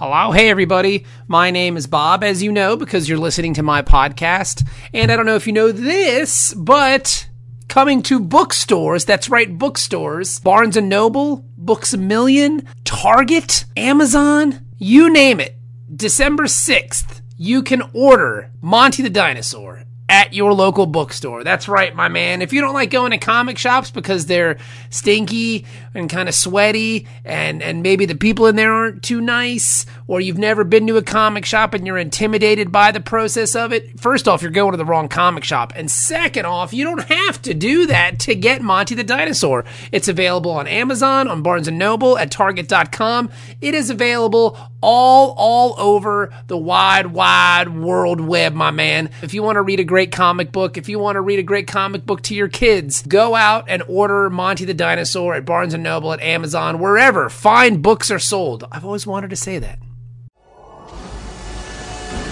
Hello, hey everybody. My name is Bob, as you know, because you're listening to my podcast. And I don't know if you know this, but coming to bookstores, that's right, bookstores, Barnes and Noble, Books a Million, Target, Amazon, you name it. December 6th, you can order Monty the Dinosaur at your local bookstore. That's right, my man. If you don't like going to comic shops because they're stinky and kind of sweaty and and maybe the people in there aren't too nice or you've never been to a comic shop and you're intimidated by the process of it, first off, you're going to the wrong comic shop. And second off, you don't have to do that to get Monty the Dinosaur. It's available on Amazon, on Barnes and Noble, at target.com. It is available all all over the wide wide world web, my man. If you want to read a great comic book, if you want to read a great comic book to your kids, go out and order Monty the Dinosaur at Barnes and Noble, at Amazon, wherever fine books are sold. I've always wanted to say that.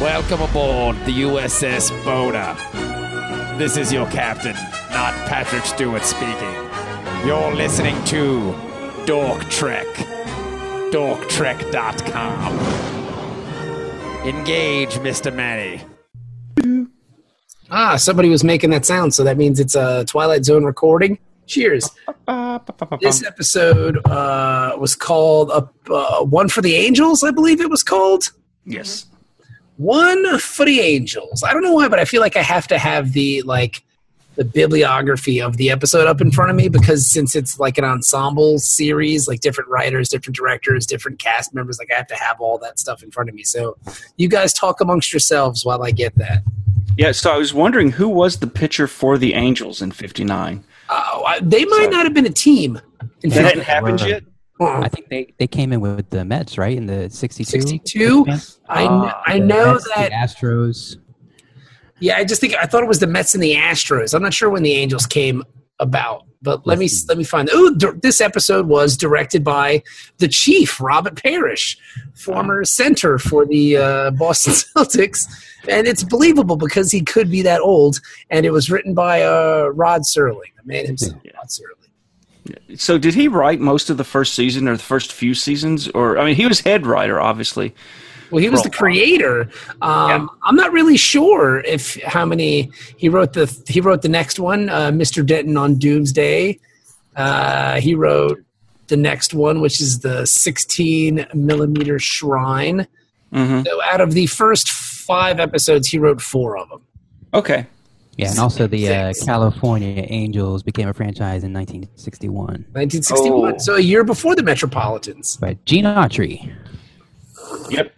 Welcome aboard the USS Boda. This is your captain, not Patrick Stewart speaking. You're listening to Dork Trek. DorkTrek.com. Engage, Mr. Manny. Ah, somebody was making that sound, so that means it's a Twilight Zone recording. Cheers. This episode uh, was called uh, uh, One for the Angels, I believe it was called. Yes. One for the Angels. I don't know why, but I feel like I have to have the like the bibliography of the episode up in front of me because since it's like an ensemble series, like different writers, different directors, different cast members, like I have to have all that stuff in front of me. So you guys talk amongst yourselves while I get that. Yeah, so I was wondering who was the pitcher for the Angels in '59. Oh, I, they might So- not have been a team. In That hadn't 50 happened yet. I think they, they came in with the Mets, right? In the 62? 62? I, kn- Ah, I The know Mets, that. The Astros. Yeah, I just think I thought it was the Mets and the Astros. I'm not sure when the Angels came about, but let me let me find. Oh, this episode was directed by the Chief Robert Parrish, former center for the uh, Boston Celtics, and it's believable because he could be that old. And it was written by uh, Rod Serling, the man himself, Rod Serling. So did he write most of the first season or the first few seasons? Or I mean, he was head writer, obviously. Well, he was the creator. Um, I'm not really sure if how many he wrote the he wrote the next one, uh, Mr. Denton on Doomsday. Uh, he wrote the next one, which is the 16 millimeter Shrine. hmm So out of the first five episodes, he wrote four of them. Okay. Yeah, and also the uh, California Angels became a franchise in 1961 1961, Oh. so a year before the Metropolitans. by Gene Autry. Yep.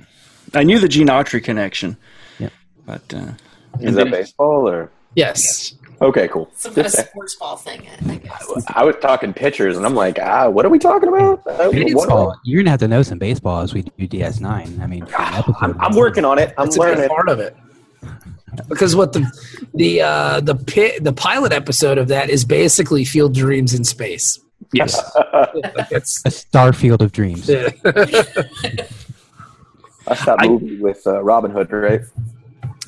I knew the Gene Autry connection. Yeah. But uh, Is that baseball or? Yes. Okay, cool. Some kind of sports ball thing, I guess. I was talking pitchers, and I'm like, ah, what are we talking about? Uh, what- Baseball. You're gonna have to know some baseball as we do DS9. I mean, for an episode. I'm, I'm working on it. I'm That's a big learning. part of it. Because what the the uh, the pi- the pilot episode of that is basically Field Dreams in space. yes. It's, A Starfield of Dreams. yeah. That's that I- movie with uh, Robin Hood, right?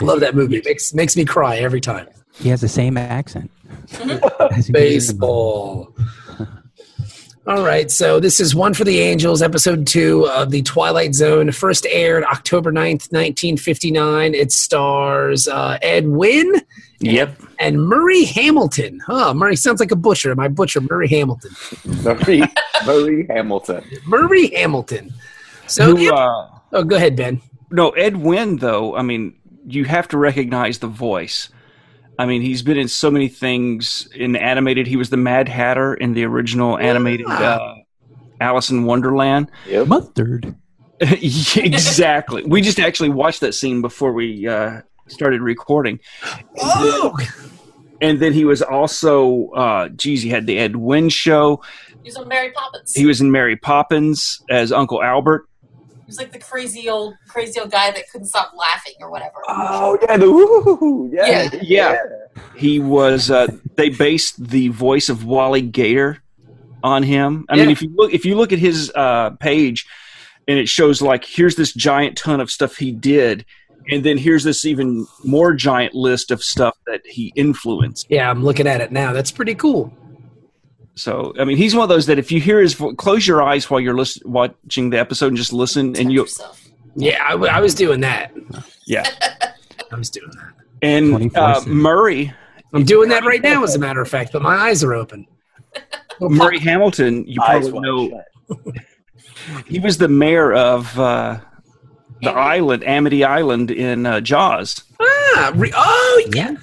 Love that movie. Makes makes me cry every time. He has the same accent. As you can Baseball. All right, so this is One for the Angels, episode two of The Twilight Zone. First aired October 9th, 1959. It stars uh, Ed Wynn Yep. and Murray Hamilton. Huh, Murray sounds like a butcher. My butcher, Murray Hamilton. Murray, Murray Hamilton. Murray Hamilton. So, Who, uh, oh, go ahead, Ben. no, Ed Wynn, though, I mean, you have to recognize the voice. I mean, he's been in so many things in animated. He was the Mad Hatter in the original animated uh, Alice in Wonderland. Yep. Mustard. exactly. We just actually watched that scene before we uh, started recording. Oh, And then he was also, uh, geez, he had the Ed Wynn show. He's on Mary Poppins. He was in Mary Poppins as Uncle Albert. He was like the crazy old, crazy old guy that couldn't stop laughing or whatever. Oh yeah, the woo yeah, Yeah. Yeah. He was. Uh, they based the voice of Wally Gator on him. I mean, if you look, if you look at his uh, page, and it shows like here's this giant ton of stuff he did, and then here's this even more giant list of stuff that he influenced. yeah, I'm looking at it now. That's pretty cool. So, I mean, he's one of those that if you hear his vo- close your eyes while you're listen, watching the episode and just listen, and you yourself. Yeah, I, w- I was doing that. Yeah. I was doing that. And uh, Murray, I'm doing that right now, as a matter of fact, but my eyes are open. Murray Hamilton, you Eyes probably wide know shut. he was the mayor of uh, the Amity. island, Amity Island in uh, Jaws. Ah, re- oh yeah.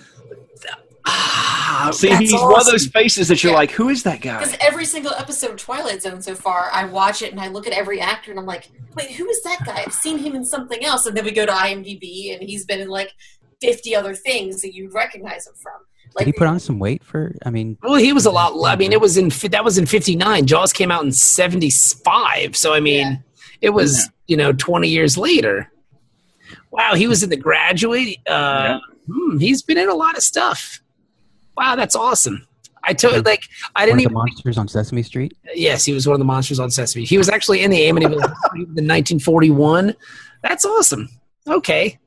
Ah, See, That's he's one of those faces that you're Yeah. like, who is that guy? Because every single episode of Twilight Zone so far, I watch it and I look at every actor and I'm like, wait, who is that guy? I've seen him in something else. And then we go to IMDb and he's been in like 50 other things that you recognize him from. Like, Did he put on some weight for? I mean, well, he was a lot. I mean, it was in that was in '59. Jaws came out in '75, so I mean, Yeah. it was you know 20 years later. Wow, he was in The Graduate. Uh, hmm, he's been in a lot of stuff. Wow, that's awesome. I told like I didn't of the even. monsters on Sesame Street. Yes, he was one of the monsters on Sesame. He was actually in the Amityville in 1941. That's awesome. Okay,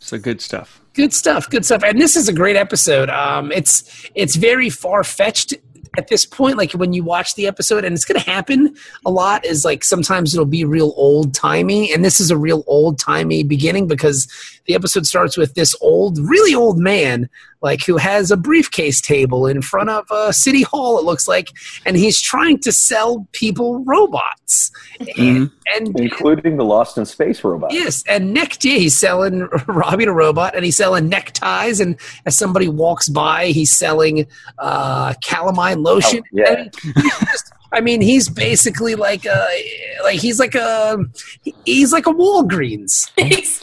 So good stuff. good stuff. Good stuff. And this is a great episode. Um, it's it's very far fetched at this point. Like when you watch the episode, and it's going to happen a lot. Is like sometimes it'll be real old timey, and this is a real old timey beginning because the episode starts with this old, really old man, like who has a briefcase table in front of a city hall. It looks like, and he's trying to sell people robots, and, and including the Lost in Space robot. Yes, and neck yeah, he's selling robbing a robot, and he's selling neckties. And as somebody walks by, he's selling uh, calamine lotion. Oh, yeah. And he's just- I mean, he's basically like a like he's like a he's like a Walgreens.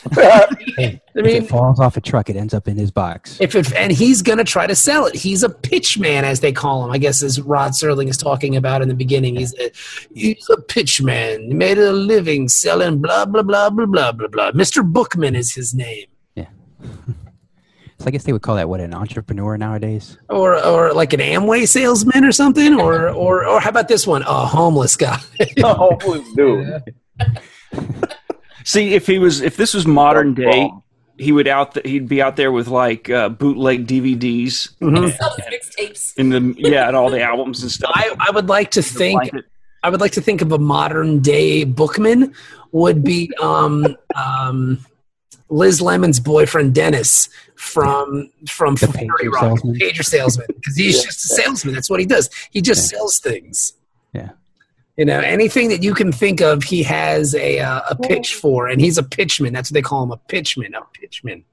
Hey, I if mean, it falls off a truck, it ends up in his box. if it, and he's gonna try to sell it. He's a pitch man, as they call him. I guess as Rod Serling is talking about in the beginning. He's a he's a pitch man. He made a living selling blah blah blah blah blah blah blah. Mr. Bookman is his name. So I guess they would call that what an entrepreneur nowadays. or or like an Amway salesman or something, or or or how about this one, a homeless guy? Oh, dude. See, if he was, if this was modern day, he would out, th- he'd be out there with like uh, bootleg DVDs Mhm. Sells mixtapes. in the yeah, and all the albums and stuff. I I would like to think. I would like to think of a modern day bookman would be um um Liz Lemon's boyfriend Dennis from from The 30 pager Rock, salesman. pager salesman because he's just a salesman. That's what he does. He just sells things. Yeah. You know, anything that you can think of, he has a uh, a pitch for, and he's a pitchman. That's what they call him, a pitchman, a pitchman.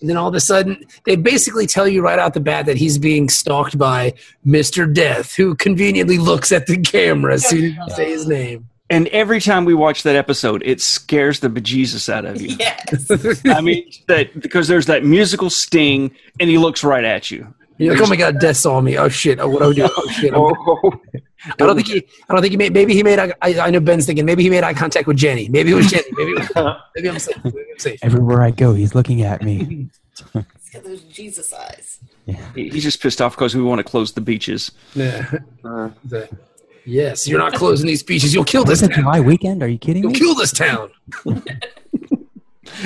And then all of a sudden, they basically tell you right out the bat that he's being stalked by Mister Death, who conveniently looks at the camera as soon as you say his name. And every time we watch that episode, it scares the bejesus out of you. Yes. I mean, that because there's that musical sting, and he looks right at you. You're like, oh my god, Death saw me. Oh shit. Oh, what do I do? Oh shit. I'm- Oh, I don't think he. I don't think he made. Maybe he made. I, I know Ben's thinking. Maybe he made eye contact with Jenny. Maybe it was Jenny. Maybe. It was, maybe I'm safe. Maybe I'm safe. Everywhere I go, he's looking at me. He's got those Jesus eyes. He- he's just pissed off because we want to close the beaches. Yeah. Uh, The- yes, you're not closing these beaches. You'll kill this Was it town. July weekend? Are you kidding You'll me? kill this town.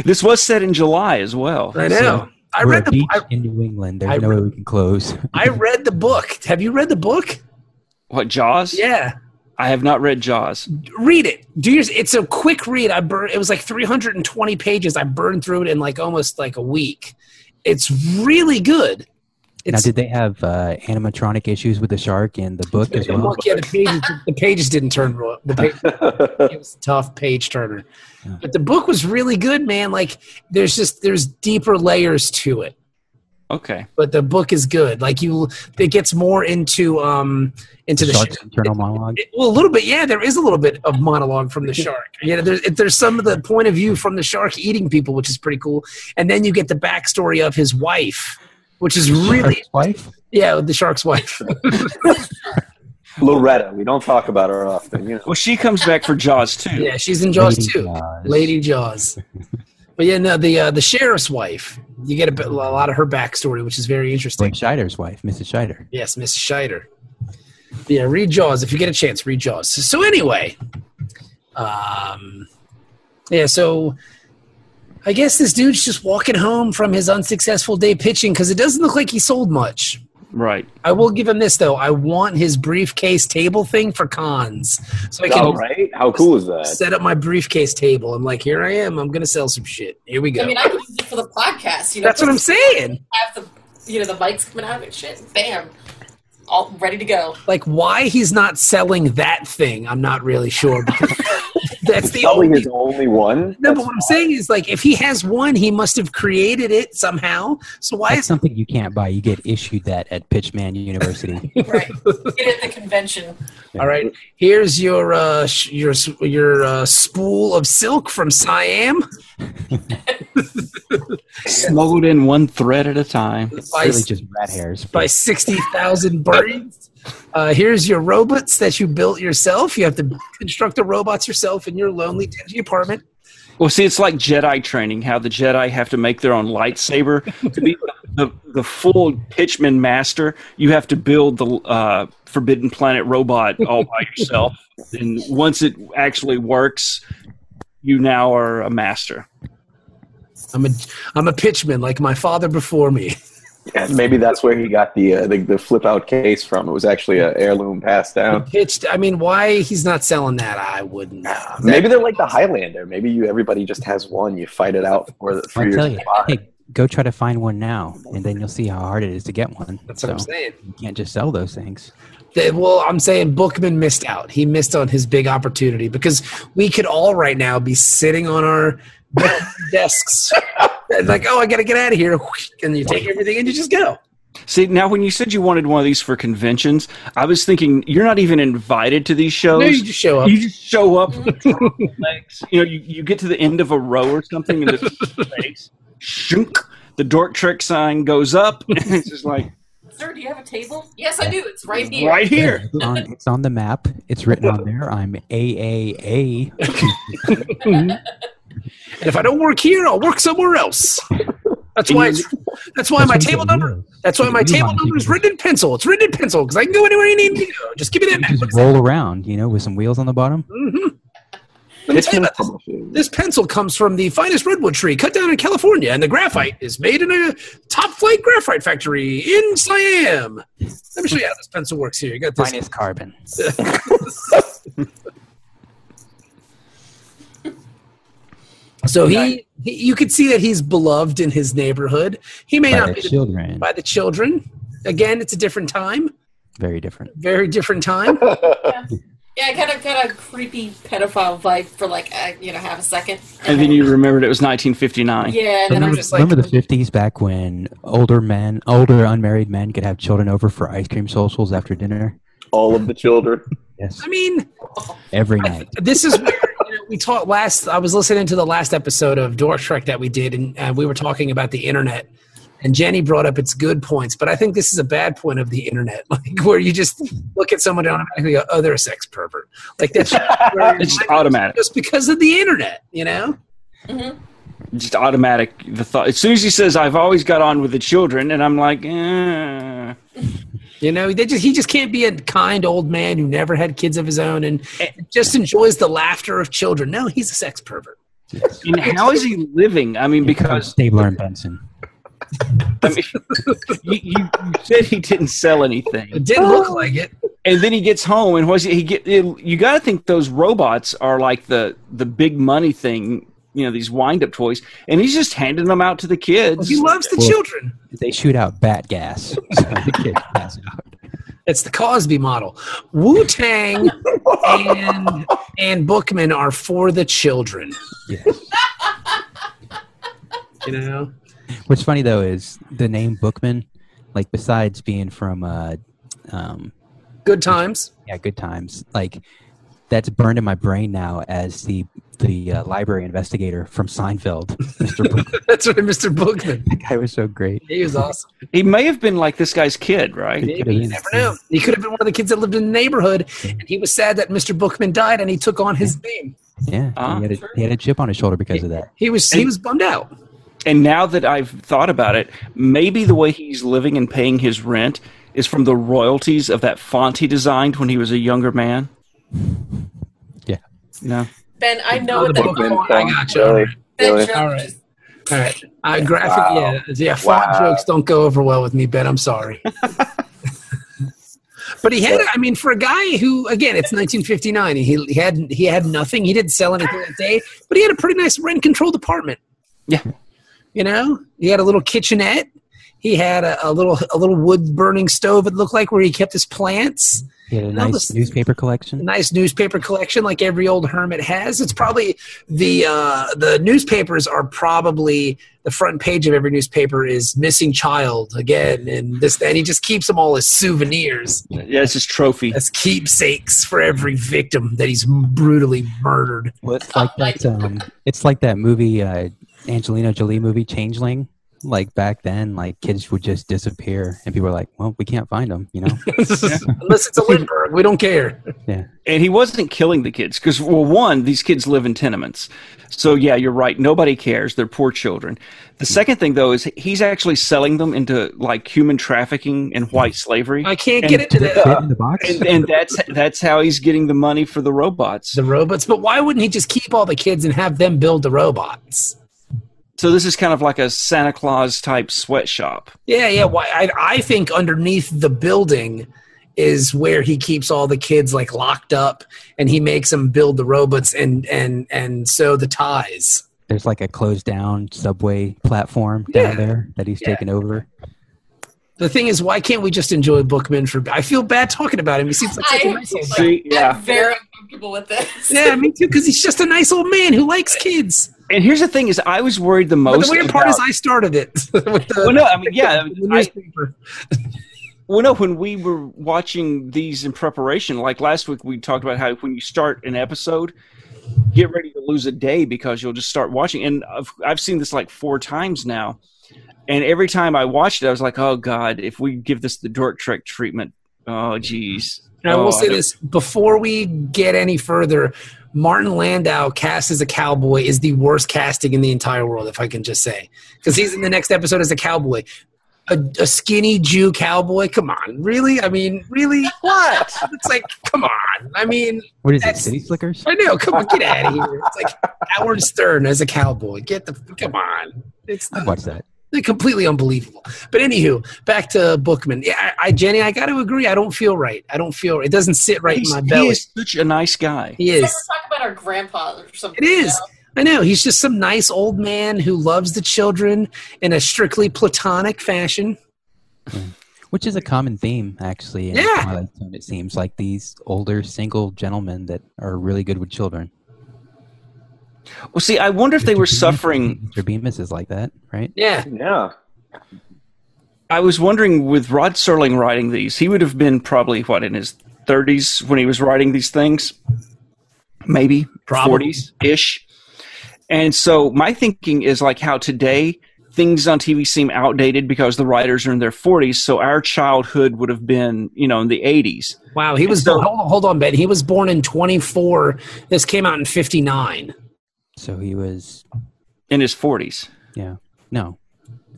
This was set in July as well. I know. So, I We're read a the. beach I, in New England. There's I no way we can close. I read the book. Have you read the book? What Jaws? Yeah. I have not read Jaws. Read it. Do yours. It's a quick read. I burned. It was like 320 pages. I burned through it in like almost like a week. It's really good. Now, did they have uh, animatronic issues with the shark in the book as well? book, yeah, the pages, the pages didn't turn. The page, it was a tough page turner, Yeah. but the book was really good, man. Like there's just there's deeper layers to it. Okay. but the book is good. Like you, it gets more into um into the Shark's sh- internal monologue. it- well, a little bit. Yeah, there is a little bit of monologue from the shark. Yeah, there's there's some of the point of view from the shark eating people, which is pretty cool. And then you get the backstory of his wife, which is really Shark's wife? yeah, the shark's wife. Loretta. We don't talk about her often. You know. Well, she comes back for Jaws too. yeah, she's in Jaws Lady too, Jaws. Lady Jaws. But yeah, no, the uh, the sheriff's wife. You get a, bit, a lot of her backstory, which is very interesting. Blake Scheider's wife, Mrs. Scheider. Yes, Miss Scheider. Yeah, read Jaws if you get a chance. Read Jaws. So anyway, um, yeah. So I guess this dude's just walking home from his unsuccessful day pitching because it doesn't look like he sold much. Right. I will give him this though. I want his briefcase table thing for cons, so I can Oh, right? How cool is that? set up my briefcase table. I'm like, here I am. I'm gonna sell some shit. Here we go. I mean, I could use it for the podcast. You know, That's what I'm saying. Have the you know the mics coming out of it, shit, bam, all ready to go. Like, why he's not selling that thing? I'm not really sure. because That's the only. his only one. No, but what I'm saying is, like, if he has one, he must have created it somehow. So why That's is something you can't buy. You get issued that at Pitchman University. Right, get at the convention. all right? Here's your uh, sh- your your uh, spool of silk from Siam. Smuggled in one thread at a time. It's By, really just rat hairs. by sixty thousand braids. Uh, here's your robots that you built yourself. You have to construct the robots yourself in your lonely dingy apartment. Well, see, it's like Jedi training. How the Jedi have to make their own lightsaber to be the the full Pitchman master. You have to build the uh, Forbidden Planet robot all by yourself, and once it actually works, you now are a master. I'm a I'm a pitchman like my father before me. Yeah, maybe that's where he got the uh, the, the flip out case from. It was actually an heirloom passed down. Pitched. I mean, why he's not selling that? I wouldn't. know. Maybe they're like the Highlander. Maybe you everybody just has one. You fight it out for the for I'll your tell you, hey, go try to find one now, and then you'll see how hard it is to get one. That's what I'm saying. You can't just sell those things. That- well, I'm saying Bookman missed out. He missed on his big opportunity because we could all right now be sitting on our desks and like, oh, I got to get out of here, and you take everything and you just go. See, now when you said you wanted one of these for conventions, I was thinking you're not even invited to these shows. No, you just show up. You just show up, legs. You know, you, you get to the end of a row or something, and there's space. Shunk. The Dork Trek sign goes up, and it's just like Sir, do you have a table? Yes, I do. It's right here. right here. It's on, it's on the map. It's written on there. I'm AAA. And if I don't work here, I'll work somewhere else. That's why. It's, that's why my That's what table number. That's why my table number is written in pencil. It's written in pencil because I can go anywhere you need me to go. Just give me that map. Just roll around, you know, with some wheels on the bottom. Mm-hmm. Let me tell you about this. This pencil comes from the finest redwood tree cut down in California, and the graphite is made in a top flight graphite factory in Siam. Let me show you how this pencil works here. You got this. Finest carbon. So he, he, you could see that he's beloved in his neighborhood. He may By not the be the- children. by the children. Again, it's a different time, Very different. very different time. Yeah, I kind of got a creepy pedophile vibe for like uh, you know half a second. And then you remembered it was 1959. yeah, and then I'm Remember, like, remember the 50s back when older men, older unmarried men could have children over for ice cream socials after dinner? All of the children. Yes. I mean, Every night. this is where you know, we talked last. I was listening to the last episode of Dork Trek that we did, and uh, we were talking about the internet. And Jenny brought up its good points, but I think this is a bad point of the internet, like where you just look at someone and automatically go, "Oh, they're a sex pervert." Like that's It's just automatic. just because of the internet, you know. Just automatic. The thought. As soon as he says, "I've always got on with the children," and I'm like, eh. You know, they just he just can't be a kind old man who never had kids of his own and eh. just enjoys the laughter of children. No, he's a sex pervert. And how is he living? I mean, because Stabler and Benson. I mean, you, you, you said he didn't sell anything, It didn't look like it. and then he gets home, and what's he, he get? You got to think those robots are like the the big money thing. You know, these wind up toys, and he's just handing them out to the kids. He loves the Well- children. They shoot out bat gas. So the kids pass out. It's the Cosby model. Wu Tang and and Bookman are for the children. Yes. You know, What's funny though is the name Bookman, like besides being from uh, um, good times. yeah, Good Times, like that's burned in my brain now as the the uh, library investigator from Seinfeld, Mr. Bookman. That's right, Mr. Bookman. that guy was so great. He was awesome. He may have been like this guy's kid, right? Maybe you never know. He could have been one of the kids that lived in the neighborhood, and he was sad that Mr. Bookman died, and he took on his name. Yeah, Ah, he, had a, he had a chip on his shoulder because of that. He was he was bummed out. And now that I've thought about it, maybe the way he's living and paying his rent is from the royalties of that font he designed when he was a younger man. Yeah. You know? Ben, I know what the that, Bookman that. I gotcha. All right. Really? joke All right. just- All right. Uh, graphic, Wow. yeah, yeah. Font Wow. jokes don't go over well with me, Ben. I'm sorry. But he had, I mean, for a guy who, again, it's 1959. He, he had he had nothing. He didn't sell anything that day, but he had a pretty nice rent controlled apartment. Yeah. You know, he had a little kitchenette. He had a, a little a little wood burning stove. It looked like where he kept his plants. He had a nice listen- newspaper collection. nice newspaper collection, like every old hermit has. It's probably the uh, the newspapers are probably the front page of every newspaper is missing child again, and this and he just keeps them all as souvenirs. Yeah, it's his trophy. as keepsakes for every victim that he's brutally murdered. Well, it's like that. Um, it's like that movie, uh, Angelina Jolie movie, Changeling. Like back then, like kids would just disappear, and people were like, "Well, we can't find them," you know. Unless it's a Lindbergh, we don't care. Yeah, and he wasn't killing the kids because well one these kids live in tenements. So yeah you're right. Nobody cares. They're poor children. The second thing though is he's actually selling them into like human trafficking and white slavery. I can't And- get into Fit the, in the box. and, and that's that's how he's getting the money for the robots. The robots, but why wouldn't he just keep all the kids and have them build the robots? So this is kind of like a santa claus type sweatshop Yeah, yeah. Why? I, I think underneath the building is where he keeps all the kids like locked up, and he makes them build the robots and and and sew the ties. There's like a closed down subway platform Yeah. down there that he's Yeah. taken over. The thing is, why can't we just enjoy Bookman for? I feel bad talking about him. He seems like such a I- nice old man. yeah I'm very uncomfortable with this. Yeah, me too. Because he's just a nice old man who likes kids. And here's the thing is i was worried the But most the weird part is, I started it. the, well no i mean yeah I. Well, no, when we were watching these in preparation, like last week, we talked about how when you start an episode, get ready to lose a day because you'll just start watching. And I've, I've seen this like four times now. And every time I watched it, I was like, oh, God, if we give this the Dork Trek treatment, oh, geez. And I Oh, will say don't- this before we get any further. Martin Landau cast as a cowboy is the worst casting in the entire world, if I can just say, because he's in the next episode as a cowboy. A, a skinny Jew cowboy? Come on, really? I mean, really? What? It's like, come on. I mean, What is it? City Slickers? I know. Come on, get out of here. It's like Howard Stern as a cowboy. Get the come on. It's I'd watch that. They're completely unbelievable. But anywho, back to Bookman. Yeah, I, I Jenny, I got to agree. I don't feel right. I don't feel it doesn't sit right He's- in my he belly. is such a nice guy. He Let's is. never talk about our grandpa or something. It is. you know? I know. He's just some nice old man who loves the children in a strictly platonic fashion. Which is a common theme, actually, in Yeah. Twilight Zone. It seems like these older single gentlemen that are really good with children. Well, see, I wonder if they were Bemis- suffering. Mr. Bemis is like that, right? Yeah. Yeah. I was wondering with Rod Serling writing these, he would have been probably, what, in his 30s when he was writing these things? Maybe Probably. 40s ish. And so my thinking is like how today things on TV seem outdated because the writers are in their 40s. So our childhood would have been, you know, in the 80s. Wow. He was So- born, hold on, hold on, Ben. He was born in 24. This came out in 59. So he was, In his 40s. yeah, no,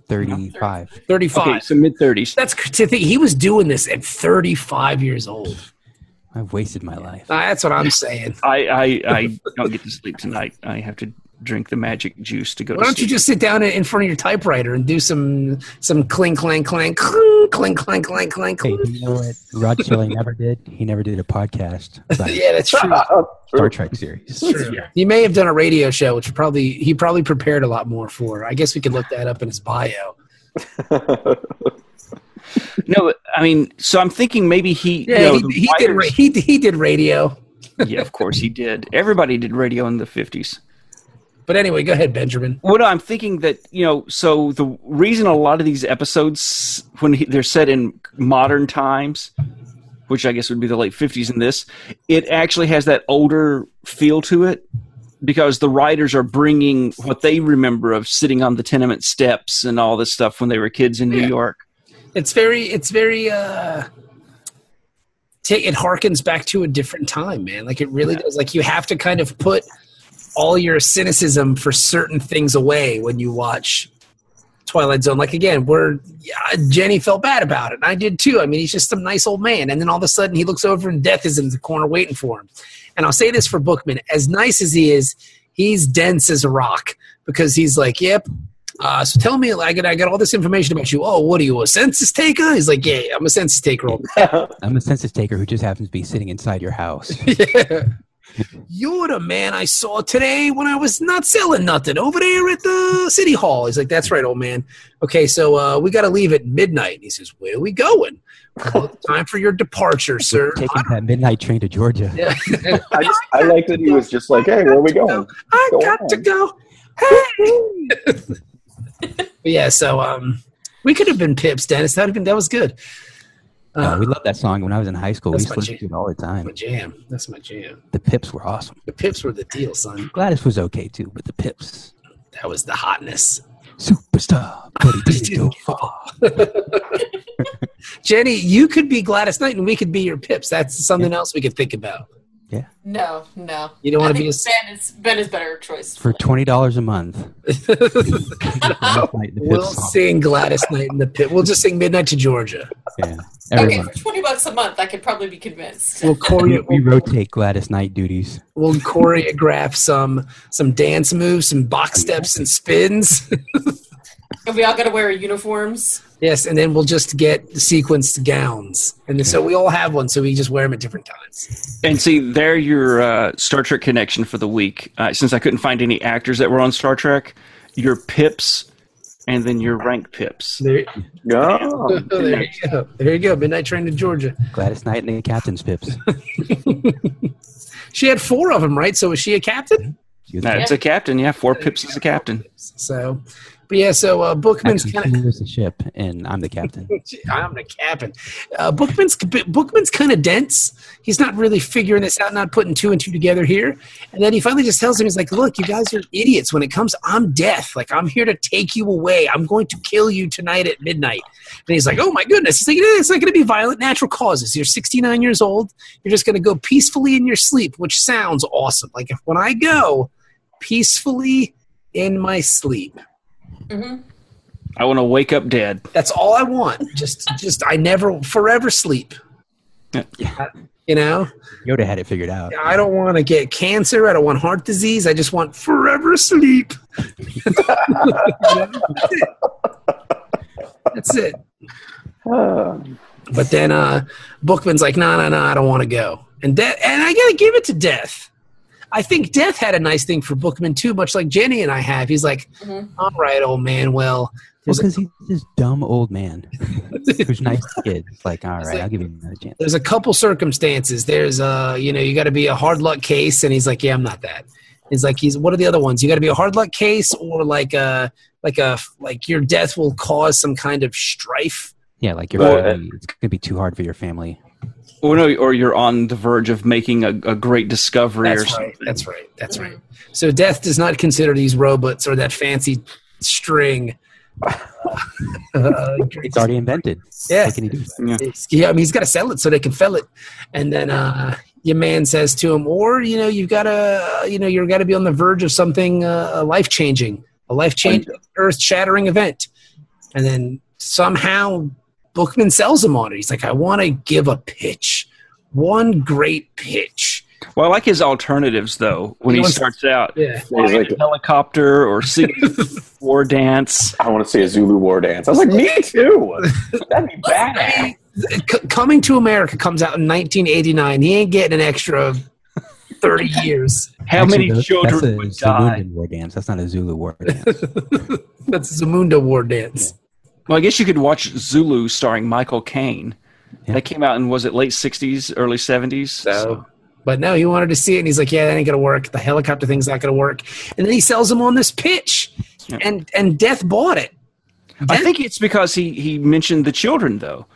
35. 35. Okay, so mid 30s. That's to think he was doing this at 35 years old. I've wasted my life. That's what I'm saying. I, I, I don't get to sleep tonight. I have to drink the magic juice to go Why to don't you just sit down in- in front of your typewriter and do some some clink clank clank clink clink clank clank clank? Hey, you know what Rod Serling never did? He never did a podcast yeah, that's true. Star Trek series. True. He may have done a radio show, which probably he probably prepared a lot more for. I guess we could look that up in his bio. No, I mean, so I'm thinking maybe he. Yeah, you know, he, the he did. ra- He he did radio. yeah, of course he did. Everybody did radio in the 50s. But anyway, go ahead, Benjamin. What I'm thinking that you know, so the reason a lot of these episodes, when he, they're set in modern times, which I guess would be the late 50s in this, it actually has that older feel to it because the writers are bringing what they remember of sitting on the tenement steps and all this stuff when they were kids in New Yeah. York. It's very it's very uh it harkens back to a different time, man. Like it really does. Like you have to kind of put all your cynicism for certain things away when you watch Twilight Zone. Like again, where yeah, Jenny felt bad about it, and I did too. I mean, he's just some nice old man, and then all of a sudden he looks over and death is in the corner waiting for him. And I'll say this for Bookman: as nice as he is, he's dense as a rock because he's like, "Yep, Uh, so tell me, I got, I got all this information about you. Oh, what are you, a census taker? He's like, yeah, I'm a census taker. I'm a census taker who just happens to be sitting inside your house. yeah. You're the man I saw today when I was not selling nothing over there at the city hall. He's like, That's right, old man. Okay, so uh, we got to leave at midnight. And he says, Where are we going? Well, time for your departure, sir. Taking that midnight train to Georgia. Yeah. I just I like that he was just like, hey, where are we going? I Go got on. to go. Hey. Yeah, so um, we could have been pips, Dennis. That would have been that was good. Uh, we loved that song when I was in high school. We That's used to listen to it all the time. my time. jam. That's my jam. The Pips were awesome. The pips were the deal, son. Gladys was okay too, but the Pips, That was the hotness. superstar, but he didn't go far. Jenny, you could be Gladys Knight and we could be your pips. That's something else we could think about. No, no. You don't want to be a. Ben is Ben is better choice. For twenty dollars a month. the we'll Pips sing Gladys Knight in the pit. We'll just sing Midnight to Georgia. Yeah, every Okay, month. for twenty bucks a month, I could probably be convinced. We'll, We, choreo- we we'll, rotate Gladys Knight duties. we'll choreograph some some dance moves, some box steps and spins. And we all got to wear uniforms. yes, and then we'll just get sequenced gowns, and then, so we all have one. So we just wear them at different times. And see, there your uh, Star Trek connection for the week. Uh, since I couldn't find any actors that were on Star Trek, your pips, and then your rank pips. There, Oh, there you go. There you go. Midnight Train to Georgia. Gladys Knight and the Captain's Pips. She had four of them, right? So was she a captain? She was That's a captain. Yeah, four pips as a captain. So, but yeah. So uh, Bookman's kind of. the ship, and I'm the captain. I'm the captain. Uh, Bookman's Bookman's kind of dense. He's not really figuring this out, not putting two and two together here. And then he finally just tells him, he's like, "Look, you guys are idiots. When it comes, I'm death. Like I'm here to take you away. I'm going to kill you tonight at midnight." And he's like, "Oh my goodness!" He's like, "Eh, "It's not going to be violent, natural causes. You're 69 years old. You're just going to go peacefully in your sleep, which sounds awesome. Like if, when I go peacefully in my sleep." Hmm I want to wake up dead. That's all I want. Just, just I never forever sleep. Yeah. You know, Yoda had it figured out. I don't want to get cancer. I don't want heart disease. I just want forever sleep. That's it. Uh, But then uh, Bookman's like, no, no, no, I don't want to go. And De- and I got to give it to Death. I think Death had a nice thing for Bookman too, much like Jenny and I have. He's like, Mhm. all right, old man. Well, there's a, Because he's this dumb old man who's nice to kids. It's like, all right, like- I'll give you another chance. there's a couple circumstances. There's uh, you know, you got to be a hard luck case, and he's like, yeah, I'm not that. He's like, he's what are the other ones? You got to be a hard luck case, or like a like a like your death will cause some kind of strife. Yeah, like your Right. family, it's gonna be too hard for your family. Or no, or you're on the verge of making a, a great discovery or That's something. right. That's right. That's right. So death does not consider these robots or that fancy string. uh, It's already invented. yeah. What can he do? It's- yeah, I mean, he's got to sell it so they can fell it. And then uh, your man says to him, or you know, you've got to, you know, you've got to be on the verge of something uh, life changing, a life changing, earth shattering event. And then somehow Bookman sells him on it. He's like, I want to give a pitch, one great pitch. Well, I like his alternatives though. When He he wants- starts out, Yeah. he's like, a helicopter or singing war dance. I want to see a Zulu war dance. I was like, me too. That'd be badass. Coming to America comes out in 1989. He ain't getting an extra 30 years. How Actually, many those- children that's a would die? War dance. That's not a Zulu war dance. That's Zamunda War Dance. Well, I guess you could watch Zulu starring Michael Caine. Yeah. That came out in was it late '60s, early '70s? So, but no, he wanted to see it, and he's like, "Yeah, that ain't gonna work. The helicopter thing's not gonna work." And then he sells him on this pitch, Yeah. and and Death bought it. I think it's because he he mentioned the children though.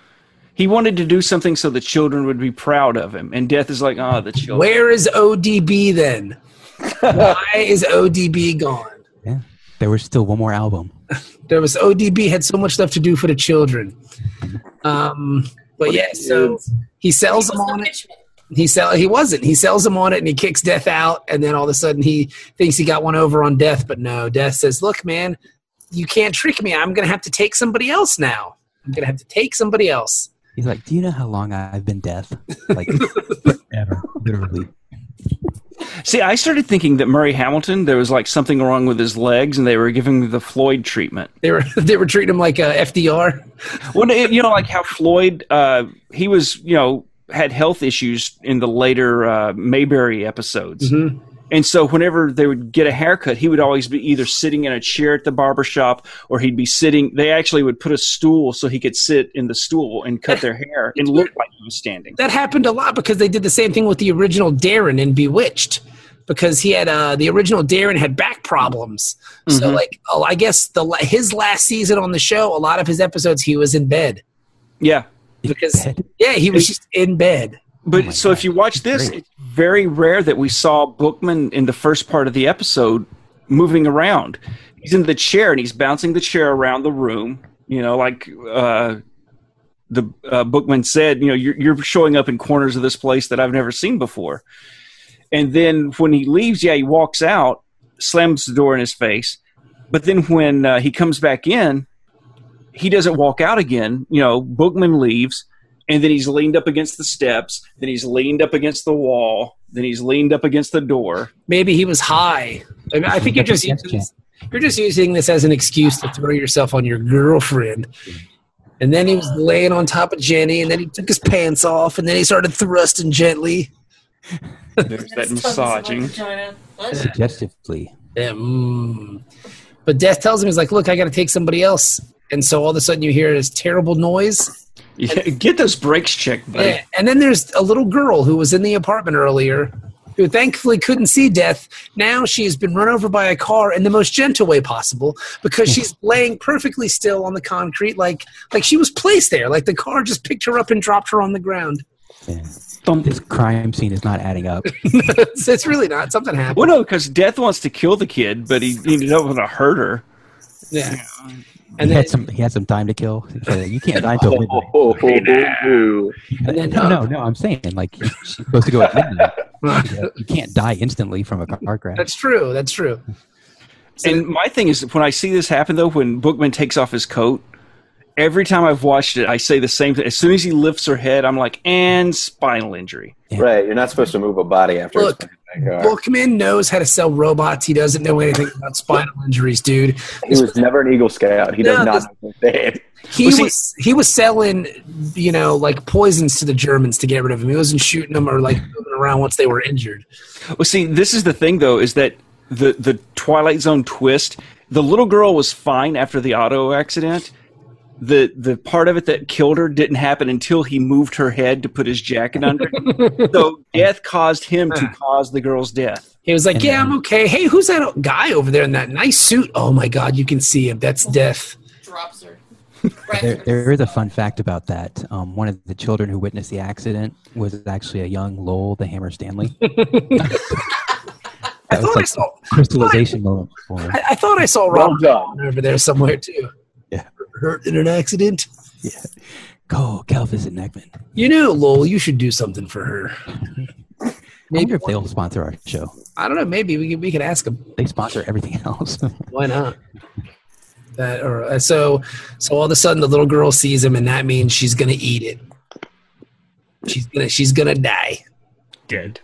He wanted to do something so the children would be proud of him, and Death is like, oh, the children. Where is ODB then? Why is ODB gone? Yeah, there was still one more album. There was ODB had so much stuff to do for the children. Um, but yeah, so he sells He them on it. He sell he wasn't. He sells them on it and he kicks Death out, and then all of a sudden he thinks he got one over on Death, but no. Death says, "Look, man, you can't trick me. I'm gonna have to take somebody else now. I'm gonna have to take somebody else." He's like, "Do you know how long I've been Death? Like forever, literally." See, I started thinking that Murray Hamilton, there was like something wrong with his legs, and they were giving him the Floyd treatment. They were they were treating him like a FDR. Well, you know, like how Floyd, uh, he was, you know, had health issues in the later uh, Mayberry episodes. Mhm. And so whenever they would get a haircut, he would always be either sitting in a chair at the barber shop or he'd be sitting. They actually would put a stool so he could sit in the stool and cut their hair and look like he was standing. That happened a lot because they did the same thing with the original Darren in Bewitched. Because he had uh, the original Darren had back problems, so Mhm. like oh, I guess the his last season on the show, a lot of his episodes he was in bed Yeah. because yeah he was just in bed. But Oh so God. if you watch this, Great. it's very rare that we saw Bookman in the first part of the episode moving around. He's in the chair and he's bouncing the chair around the room. You know, like uh, the uh, Bookman said, you know, you're, you're showing up in corners of this place that I've never seen before. And then when he leaves, yeah, he walks out, slams the door in his face. But then when uh, he comes back in, he doesn't walk out again. You know, Bookman leaves and then he's leaned up against the steps, then he's leaned up against the wall, then he's leaned up against the door. Maybe he was high. I, mean, I think you're just using this, you're just using this as an excuse to throw yourself on your girlfriend. And then he was laying on top of Jenny, and then he took his pants off, and then he started thrusting gently. There's that massaging. Suggestively. Yeah, mm. But Death tells him, he's like, look, I got to take somebody else. And so all of a sudden you hear this terrible noise. Yeah, get those brakes checked, buddy. Yeah. And then there's a little girl who was in the apartment earlier who thankfully couldn't see Death. Now she has been run over by a car in the most gentle way possible because she's laying perfectly still on the concrete like like she was placed there. Like the car just picked her up and dropped her on the ground. Yeah. Thump. This crime scene is not adding up. it's, it's really not. Something happened. Well, no, because Death wants to kill the kid, but he he doesn't want to hurt her. Yeah. He And then, had some. He had some time to kill. You can't die until midnight. Oh, oh, oh, oh, and then No, uh, no, no. I'm saying like she's supposed to go at midnight. You can't die instantly from a car crash. that's true. That's true. So- And my thing is, when I see this happen, though, when Bookman takes off his coat, every time I've watched it, I say the same thing. As soon as he lifts her head, I'm like, and spinal injury. Right, you're not supposed to move a body after Look, it's been in that car. Bookman knows how to sell robots. He doesn't know anything about spinal injuries, dude. He was never an Eagle Scout. He does not this- know that. He Well, see- was he was selling, you know, like poisons to the Germans to get rid of him. He wasn't shooting them or like moving around once they were injured. Well, see, this is the thing, though, is that the the Twilight Zone twist. The little girl was fine after the auto accident. The the part of it that killed her didn't happen until he moved her head to put his jacket under. so death caused him to cause the girl's death. He was like, And "Yeah, then- I'm okay. Hey, who's that guy over there in that nice suit? Oh my God, you can see him. That's Death." Drops her. There, there is a fun fact about that. Um, one of the children who witnessed the accident was actually a young Lowell the Hammer Stanley. I That thought was I like saw. crystallization moment. I, I thought I saw Well Rob done. over there somewhere too. Yeah. hurt in an accident. Yeah. Go, Kelvis and Neckman. You know, Lowell, you should do something for her. I wonder if they'll sponsor our show. I don't know. Maybe we could, we could ask them. They sponsor everything else. Why not? That or uh, so so all of a sudden the little girl sees him and that means she's gonna eat it. She's gonna she's gonna die Dead.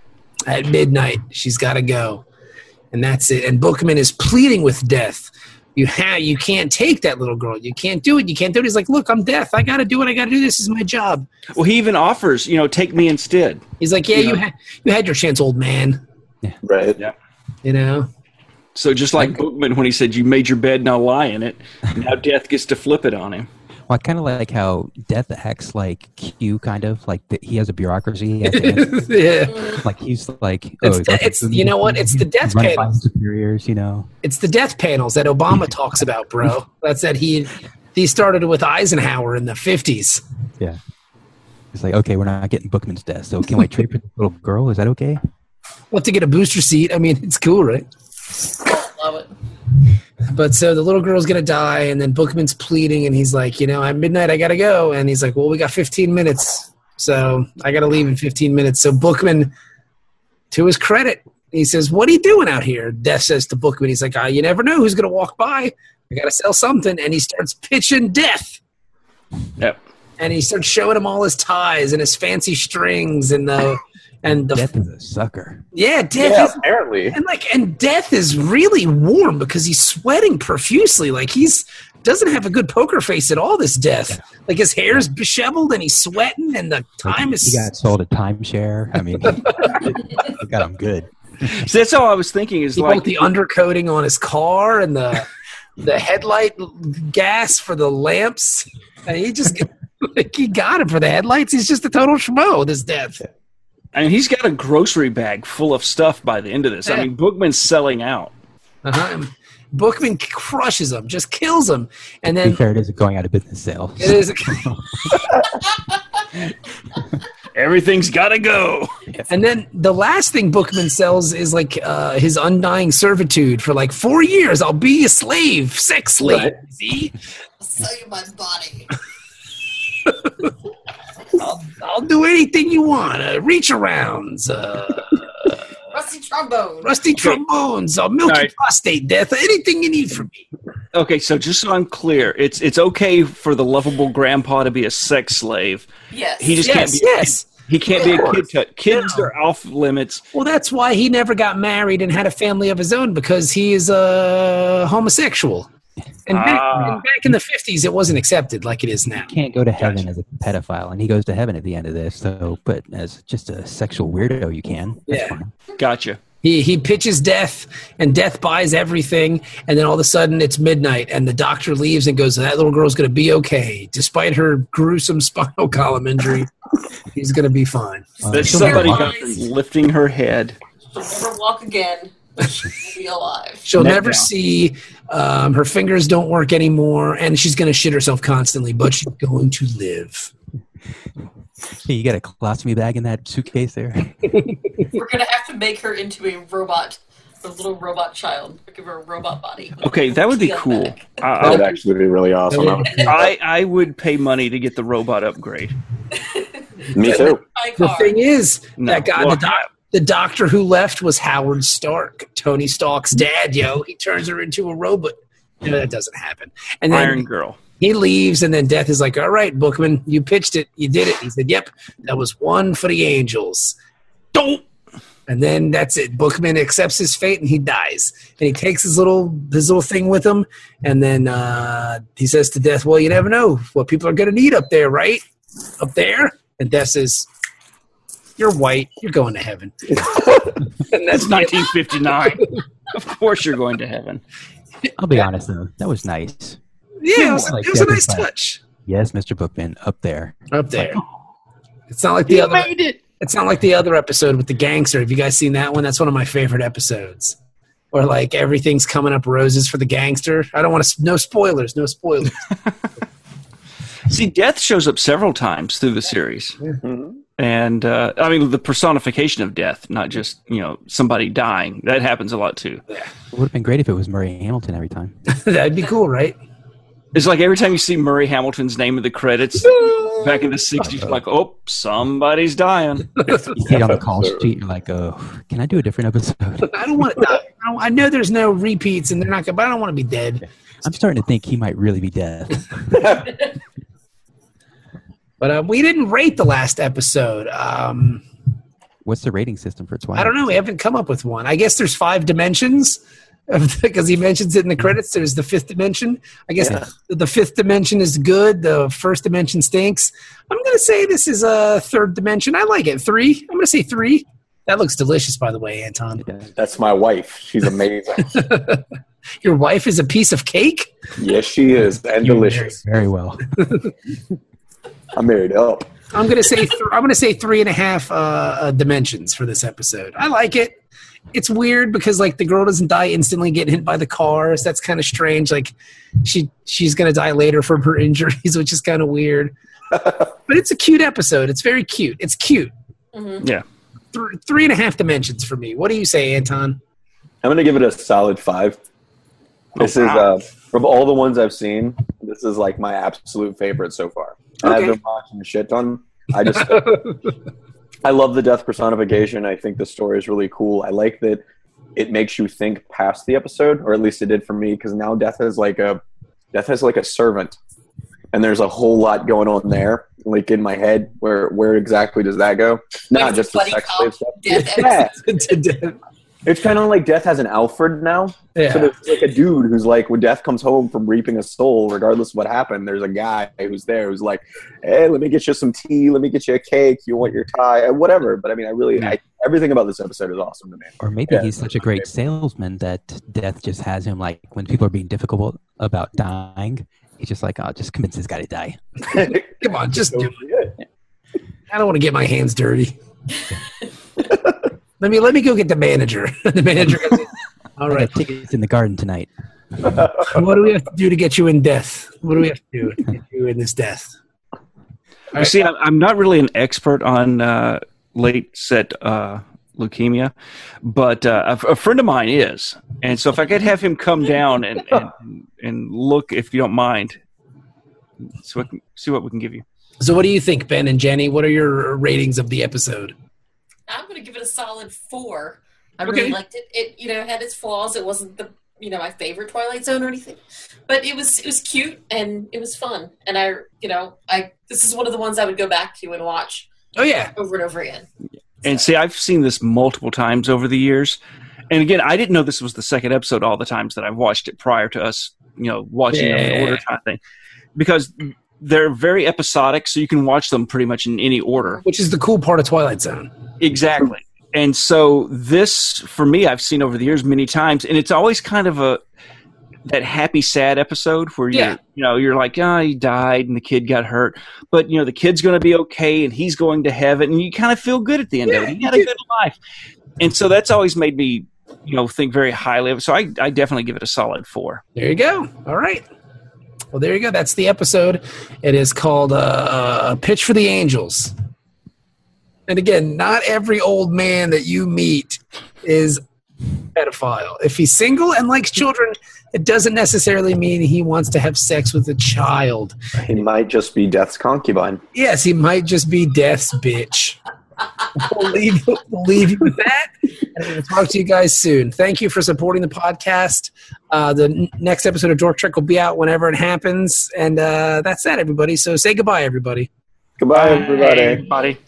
at midnight. She's got to go, and that's it. And Bookman is pleading with death. You have you can't take that little girl. You can't do it. You can't do it. He's like, look, I'm death. I got to do what I got to do. This is my job. Well, he even offers, you know, take me instead. He's like, yeah, Yeah. you had you had your chance, old man. yeah. Right. Yeah. You know. So just like Bookman when he said, "You made your bed, now lie in it." Now Death gets to flip it on him. Well, I kind of like how Death acts like Q, kind of like the, he has a bureaucracy. At yeah. like he's like, It's oh, de- it's- you know what? It's the death panels. by panel. superiors. You know, It's the death panels that Obama talks about, bro. That's that he he started with Eisenhower in the fifties. yeah. It's like, okay, we're not getting Bookman's death, so can we trade for the little girl? Is that okay? Well, to get a booster seat, I mean, it's cool, right? Love it. But so the little girl's gonna die, and then Bookman's pleading, and he's like, you know, at midnight I gotta go, and he's like, well, we got 15 minutes, so I gotta leave in 15 minutes. So Bookman, to his credit, he says, "What are you doing out here?" Death says to Bookman, he's like, ah, "You never know who's gonna walk by. I gotta sell something," and he starts pitching Death. Yep. and he starts showing him all his ties and his fancy strings and the And the Death is a sucker. yeah, death Yeah, is apparently. and like and death is really warm because he's sweating profusely. Like he's doesn't have a good poker face at all. This death, like his hair's disheveled and he's sweating, and the time He is He got sold a timeshare. I mean, he got him good. So that's all I was thinking. Is he like the undercoating on his car and the the headlight gas for the lamps. And he just like he got it for the headlights. He's just a total schmo. This death. I mean, he's got a grocery bag full of stuff by the end of this. I mean, Bookman's selling out. Uh-huh. Bookman crushes him, just kills him, and To be then fair, it is a going out of business sale. it is. Everything's got to go. And then the last thing Bookman sells is like uh, his undying servitude for like four years. I'll be a slave, sex slave. Right. See, I'll sell you my body. I'll, I'll do anything you want. Uh, reach arounds, uh, Rusty trombone. rusty trombones, uh, milky All right. prostate death, anything you need from me. Okay, so just so I'm clear, it's it's okay for the lovable grandpa to be a sex slave. Yes. He just Yes, can't be. yes. He can't be a kid. Cut. Kids are off limits. Well, that's why he never got married and had a family of his own because he is a homosexual. And back, Ah. and back in the fifties, it wasn't accepted like it is now. You can't go to heaven as a pedophile, and he goes to heaven at the end of this. So, but as just a sexual weirdo, you can. That's Yeah. fine. Gotcha. He he pitches death, and death buys everything, and then all of a sudden it's midnight, and the doctor leaves and goes, "That little girl's going to be okay, despite her gruesome spinal column injury. he's going to be fine." Uh, somebody never- lifting her head. She'll never walk again, but she will be alive. She'll Neck never down. see. Um, her fingers don't work anymore, and she's going to shit herself constantly, but she's going to live. Hey, you got a colostomy bag in that suitcase there? We're gonna have to make her into a robot, a little robot child. Give her a robot body. Okay, that would be cool. back. I, That would actually be really awesome. I I would pay money to get the robot upgrade. Me too. The thing is, No. that guy, Well, the, doc, the doctor who left was Howard Stark, Tony Stark's dad. Yo, he turns her into a robot. No, that doesn't happen. And then Iron Girl. he leaves, and then Death is like, "All right, Bookman, you pitched it, you did it." He said, "Yep, that was one for the angels." Don't. And then that's it. Bookman accepts his fate, and he dies. And he takes his little his little thing with him, and then uh, he says to Death, "Well, you never know what people are going to need up there, right? Up there." And Death says, "You're white. You're going to heaven." and That's that's 1959. of course, you're going to heaven. I'll be honest though, that was nice. yeah, it was, Like it was a nice is touch Yes, Mr. Bookman, up there. up there. It's not like the other. It's not like the other episode with the gangster. Have you guys seen that one? That's one of my favorite episodes. Where like everything's coming up roses for the gangster. I don't want to. No spoilers. No spoilers. See, death shows up several times through the series, Mhm. And uh, I mean the personification of death, not just you know somebody dying. That happens a lot too. It would have been great if it was Murray Hamilton every time. That'd be cool, right? It's like every time you see Murray Hamilton's name in the credits back in the '60s, you're like, oh, somebody's dying. You see it on the call sheet, you're like, oh, can I do a different episode? I don't want to. I, I know there's no repeats, and they're not. gonna- But I don't want to be dead. I'm starting to think he might really be dead. But uh, we didn't rate the last episode. Um, What's the rating system for Twilight? I don't know. We haven't come up with one. I guess there's five dimensions because he mentions it in the credits. There's the fifth dimension. I guess the, the fifth dimension is good. The first dimension stinks. I'm going to say this is a third dimension. I like it. Three. I'm going to say three. That looks delicious, by the way, Anton. That's my wife. She's amazing. Your wife is a piece of cake. yes, she is, and You delicious. Very well. I'm married up. I'm going to say th- I'm going to say three and a half uh, uh, dimensions for this episode. I like it. It's weird because like the girl doesn't die instantly getting hit by the cars. That's kind of strange. Like she she's going to die later from her injuries, which is kind of weird. but it's a cute episode. It's very cute. It's cute. Mhm. Yeah, Th- three and a half dimensions for me. What do you say, Anton? I'm gonna give it a solid five. This Oh, is uh, from all the ones I've seen. This is like my absolute favorite so far. And Okay. I've been watching a shit ton. I just I love the death personification. I think the story is really cool. I like that it makes you think past the episode, or at least it did for me, because now death is like a death has like a servant, and there's a whole lot going on there. like in my head. Where where exactly does that go? Not just the sex slave stuff. death Yeah, To death. It's kind of like Death has an Alfred now. yeah. So there's like a dude who's like, when Death comes home from reaping a soul, regardless of what happened, there's a guy who's there who's like, hey, let me get you some tea, let me get you a cake, you want your tie, uh, whatever. But I mean, I really, I, everything about this episode is awesome to me. Or maybe Yeah, he's such a great salesman that death just has him like when people are being difficult about dying, he's just like, oh, just convince this guy to die. Come on, just do it. I don't want to get my hands dirty. let me let me go get the manager. the manager goes, All I right. got tickets in the garden tonight. What do we have to do to get you in death? What do we have to do to get you in this death? You see, I'm I'm not really an expert on uh, late set uh, leukemia, but uh, a, a friend of mine is, and so if I could have him come down and and, and look, if you don't mind, so I can see what we can give you. So, what do you think, Ben and Jenny? What are your ratings of the episode? I'm going to give it a solid four. I Okay. really liked it. It you know had its flaws. It wasn't the you know my favorite Twilight Zone or anything, but it was it was cute and it was fun. And I you know I this is one of the ones I would go back to and watch Oh yeah, over and over again. And see, I've seen this multiple times over the years. And again, I didn't know this was the second episode all the times that I've watched it prior to us, you know, watching them in order kind of thing. Because they're very episodic, so you can watch them pretty much in any order. which is the cool part of Twilight Zone. Exactly. And so this, for me, I've seen over the years many times, and it's always kind of a that happy sad episode where you Yeah. you know you're like oh he died and the kid got hurt but you know the kid's going to be okay and he's going to heaven and you kind of feel good at the end of it he had a good life and so that's always made me you know think very highly of it so I, I definitely give it a solid four There you go. All right. Well, there you go. That's the episode. It is called uh, "Pitch for the Angels." And again, not every old man that you meet is pedophile. If he's single and likes children, it doesn't necessarily mean he wants to have sex with a child. He might just be Death's concubine. Yes, he might just be death's bitch. We'll, leave, we'll leave you with that. And we'll talk to you guys soon. Thank you for supporting the podcast. Uh, the n- next episode of Dork Trek will be out whenever it happens. And uh, that's that, everybody. So say goodbye, everybody. Goodbye, everybody. everybody